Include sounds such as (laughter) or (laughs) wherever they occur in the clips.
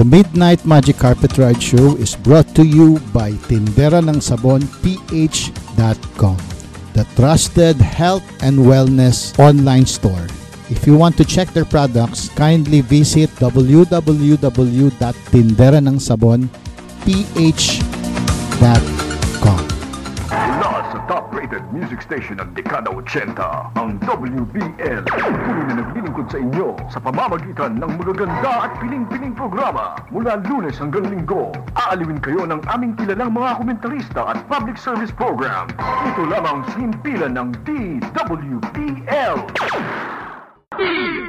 The Midnight Magic Carpet Ride Show is brought to you by Tindera ng Sabon PH.com, the trusted health and wellness online store. If you want to check their products, kindly visit sa top-rated music station ng Dekada 80, ang WBL. Tuloy na naglilingkod sa inyo sa pamamagitan ng magaganda at piling-piling programa. Mula lunes hanggang linggo, aaliwin kayo ng aming kilalang mga komentarista at public service program. Ito lamang sa himpilan ng DWBL. DWBL!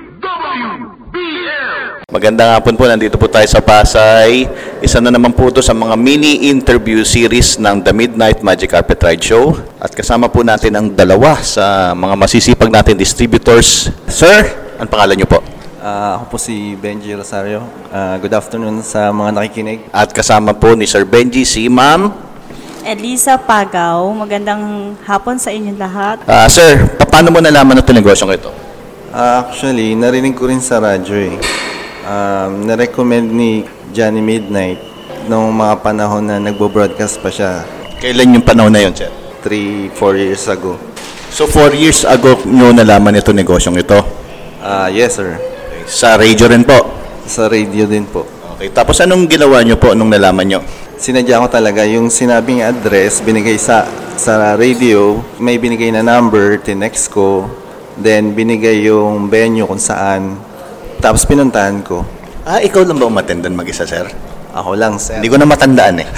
Magandang hapon po, nandito po tayo sa Pasay. Isa na naman po ito sa mga mini-interview series ng The Midnight Magic Carpet Ride Show. At kasama po natin ang dalawa sa mga masisipag natin distributors. Sir, ang pangalan niyo po? Ah, ako po si Benji Rosario. Ah, good afternoon sa mga nakikinig. At kasama po ni Sir Benji, si Ma'am. Elisa Pagaw, magandang hapon sa inyong lahat. Ah, sir, paano mo nalaman ito negosyong ito? Ah, actually, narinig ko rin sa radyo eh. Um, na-recommend ni Johnny Midnight nung mga panahon na nagbo-broadcast pa siya. Kailan yung panahon na yun, sir? 3-4 years ago. So, four years ago nyo nalaman ito negosyong ito? Ah, yes sir. Sa radio rin po? Sa radio din po. Okay, tapos anong ginawa nyo po nung nalaman nyo? Sinadya ko talaga yung sinabing address, binigay sa sa radio, may binigay na number, tinext ko, then binigay yung venue kung saan, tapos pinuntahan ko. Ah, ikaw lang ba umatendan mag-isa, sir? Ako lang, sir. Hindi ko na matandaan eh. (laughs)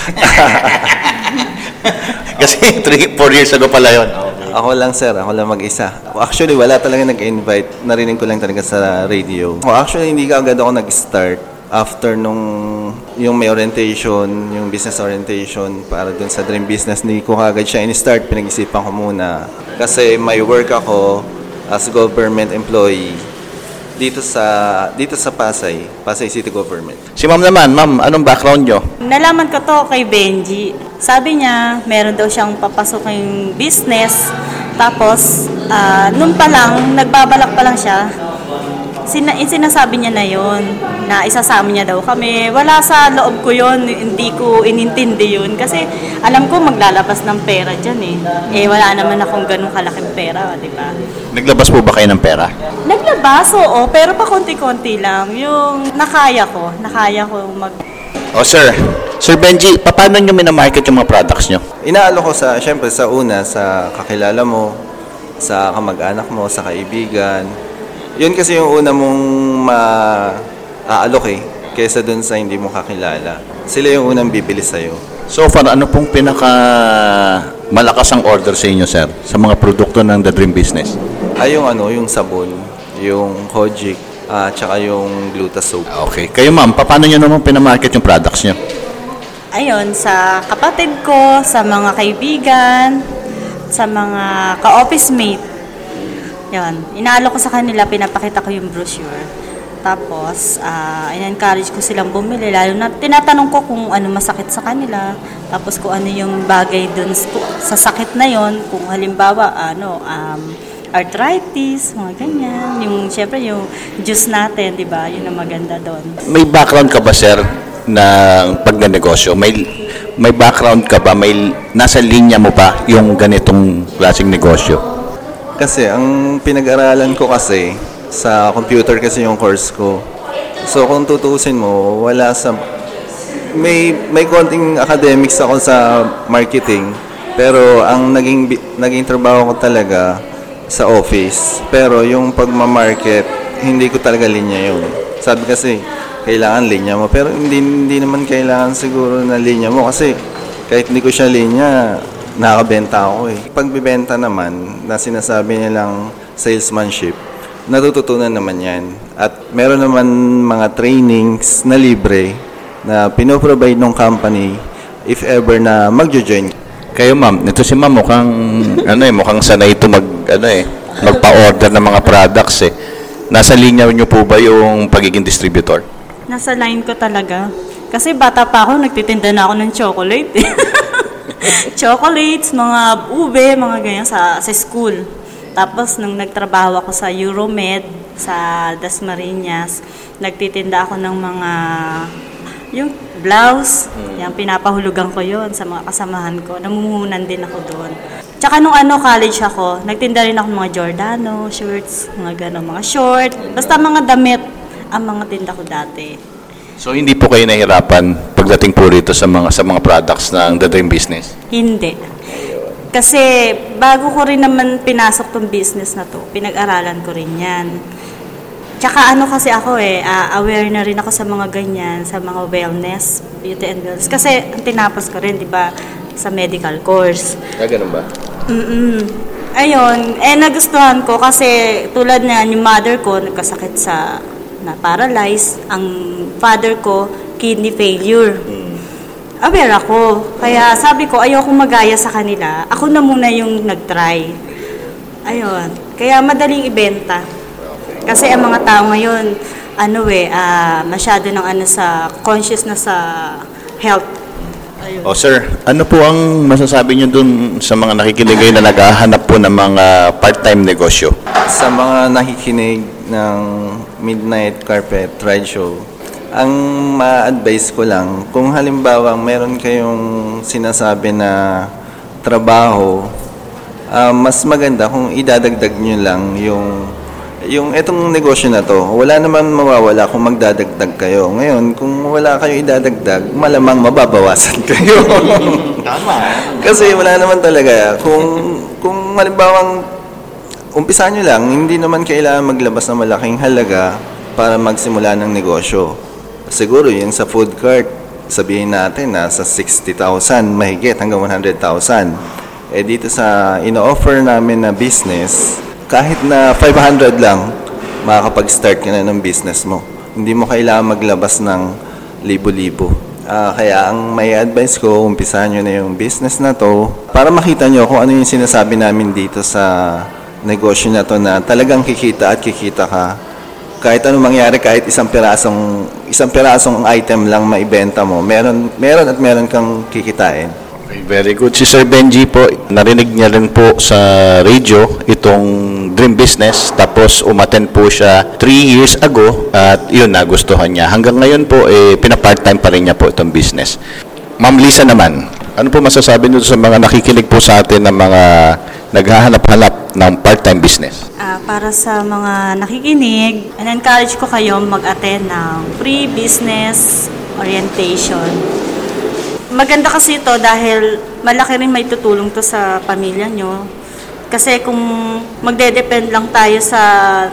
Kasi 3, 4 years ago pala yun. Ako lang, sir. Ako lang mag-isa. Actually, wala talaga nag-invite. Narinig ko lang talaga sa radio. Oh, actually, hindi ka agad ako nag-start after nung yung may orientation, yung business orientation para dun sa dream business, hindi ko kagad siya in-start. Pinag-isipan ko muna. Kasi may work ako as government employee dito sa dito sa Pasay, Pasay City Government. Si ma'am naman, ma'am, anong background nyo? Nalaman ko to kay Benji. Sabi niya, meron daw siyang papasuking business. Tapos, ah, nung pa lang, nagbabalak pa lang siya, sina sinasabi niya na yon na isasama niya daw kami. Wala sa loob ko yon hindi ko inintindi yun. Kasi alam ko maglalabas ng pera dyan eh. Eh, wala naman akong ganun kalaking pera, di ba? Naglabas po ba kayo ng pera? Naglabas, oo, pero pa konti-konti lang. Yung nakaya ko, nakaya ko mag... O sir, Sir Benji, paano nyo minamarket yung mga products nyo? Inaalo ko sa, syempre sa una, sa kakilala mo, sa kamag-anak mo, sa kaibigan. Yun kasi yung una mong ma-aalok eh, kaysa dun sa hindi mo kakilala. Sila yung unang bibili sa'yo. So far, ano pong pinaka malakas ang order sa inyo, sir? Sa mga produkto ng The Dream Business? Ay yung ano, yung sabon, yung Kojic, at saka yung Gluta soap. Okay. Kayo ma'am, paano nyo naman pinamarket yung products nyo? Ayun, sa kapatid ko, sa mga kaibigan, sa mga ka-office mate. Yun, inaalo ko sa kanila, pinapakita ko yung brochure. Tapos, ah, in-encourage ko silang bumili. Lalo na, tinatanong ko kung ano masakit sa kanila. Tapos kung ano yung bagay dun sa sakit na yon Kung halimbawa, ano, um, arthritis, mga ganyan. Yung, syempre, yung juice natin, di ba? Yun ang maganda doon. May background ka ba, sir, ng pagnanegosyo? May may background ka ba? May nasa linya mo ba yung ganitong klaseng negosyo? Kasi ang pinag-aralan ko kasi, sa computer kasi yung course ko. So kung tutuusin mo, wala sa... May, may konting academics ako sa marketing, pero ang naging, bi- naging trabaho ko talaga sa office. Pero yung pagmamarket, hindi ko talaga linya yun. Sabi kasi, kailangan linya mo. Pero hindi, hindi naman kailangan siguro na linya mo kasi kahit hindi ko siya linya, nakakabenta ako eh. Pagbibenta naman, na sinasabi nilang salesmanship, natututunan naman yan. At meron naman mga trainings na libre na pinoprovide ng company if ever na magjo-join. Kayo ma'am, ito si ma'am mukhang ano eh, mukhang sanay ito mag ano eh, magpa-order ng mga products eh. Nasa linya niyo po ba yung pagiging distributor? Nasa line ko talaga. Kasi bata pa ako, nagtitinda na ako ng chocolate. (laughs) Chocolates, mga ube, mga ganyan sa, sa school. Tapos, nung nagtrabaho ako sa Euromed, sa Dasmariñas, nagtitinda ako ng mga Yung blouse, yung pinapahulugan ko yon sa mga kasamahan ko. Namumuhunan din ako doon. Tsaka nung ano, college ako, nagtinda rin ako ng mga Giordano, shirts, mga gano'n, mga short. Basta mga damit ang mga tinda ko dati. So hindi po kayo nahirapan pagdating po rito sa mga sa mga products ng The Dream Business? Hindi. Kasi bago ko rin naman pinasok tong business na to, pinag-aralan ko rin yan. Tsaka ano kasi ako eh, ah, aware na rin ako sa mga ganyan, sa mga wellness, beauty and wellness. Kasi ang tinapos ko rin, di ba, sa medical course. Ah, ganun ba? Mm-mm. Ayun, eh nagustuhan ko kasi tulad na yung mother ko nagkasakit sa na paralyzed, ang father ko kidney failure. Aware ako. Kaya sabi ko, ayoko magaya sa kanila. Ako na muna yung nag-try. Ayun. Kaya madaling ibenta. Kasi ang mga tao ngayon, ano eh, ah, masyado ng ano sa conscious na sa health. Ayun. O sir, ano po ang masasabi niyo dun sa mga nakikinig ngayon na naghahanap po ng mga part-time negosyo? Sa mga nakikinig ng Midnight Carpet Ride Show, ang ma-advise ko lang, kung halimbawa meron kayong sinasabi na trabaho, ah, mas maganda kung idadagdag nyo lang yung yung etong negosyo na to, wala naman mawawala kung magdadagdag kayo. Ngayon, kung wala kayo idadagdag, malamang mababawasan (laughs) kayo. Kasi wala naman talaga. Kung, kung halimbawang umpisa nyo lang, hindi naman kailangan maglabas ng malaking halaga para magsimula ng negosyo. Siguro yung sa food cart, sabihin natin na sa 60,000 mahigit hanggang 100,000. Eh dito sa ino-offer namin na business, kahit na 500 lang, makakapag-start ka na ng business mo. Hindi mo kailangan maglabas ng libo-libo. Ah, kaya ang may advice ko, umpisahan nyo na yung business na to para makita nyo kung ano yung sinasabi namin dito sa negosyo na to na talagang kikita at kikita ka. Kahit anong mangyari, kahit isang pirasong, isang pirasong item lang maibenta mo, meron, meron at meron kang kikitain. Very good. Si Sir Benji po, narinig niya rin po sa radio itong dream business. Tapos umaten po siya 3 years ago at yun, nagustuhan niya. Hanggang ngayon po, eh, pinapart-time pa rin niya po itong business. Ma'am Lisa naman, ano po masasabi niyo sa mga nakikinig po sa atin ng mga naghahanap-hanap ng part-time business? Ah, para sa mga nakikinig, and-encourage ko kayo mag-attend ng free business orientation. Maganda kasi ito dahil malaki rin may tutulong to sa pamilya nyo. Kasi kung magde-depend lang tayo sa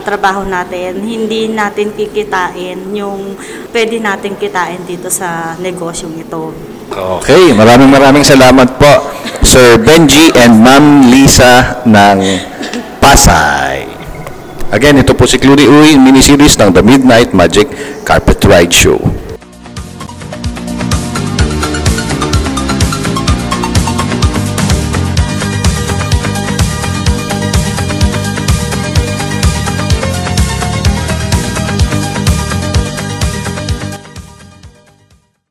trabaho natin, hindi natin kikitain yung pwede natin kitain dito sa negosyong ito. Okay, maraming maraming salamat po Sir Benji and Ma'am Lisa ng Pasay. Again, ito po si Cluny Uy, miniseries ng The Midnight Magic Carpet Ride Show.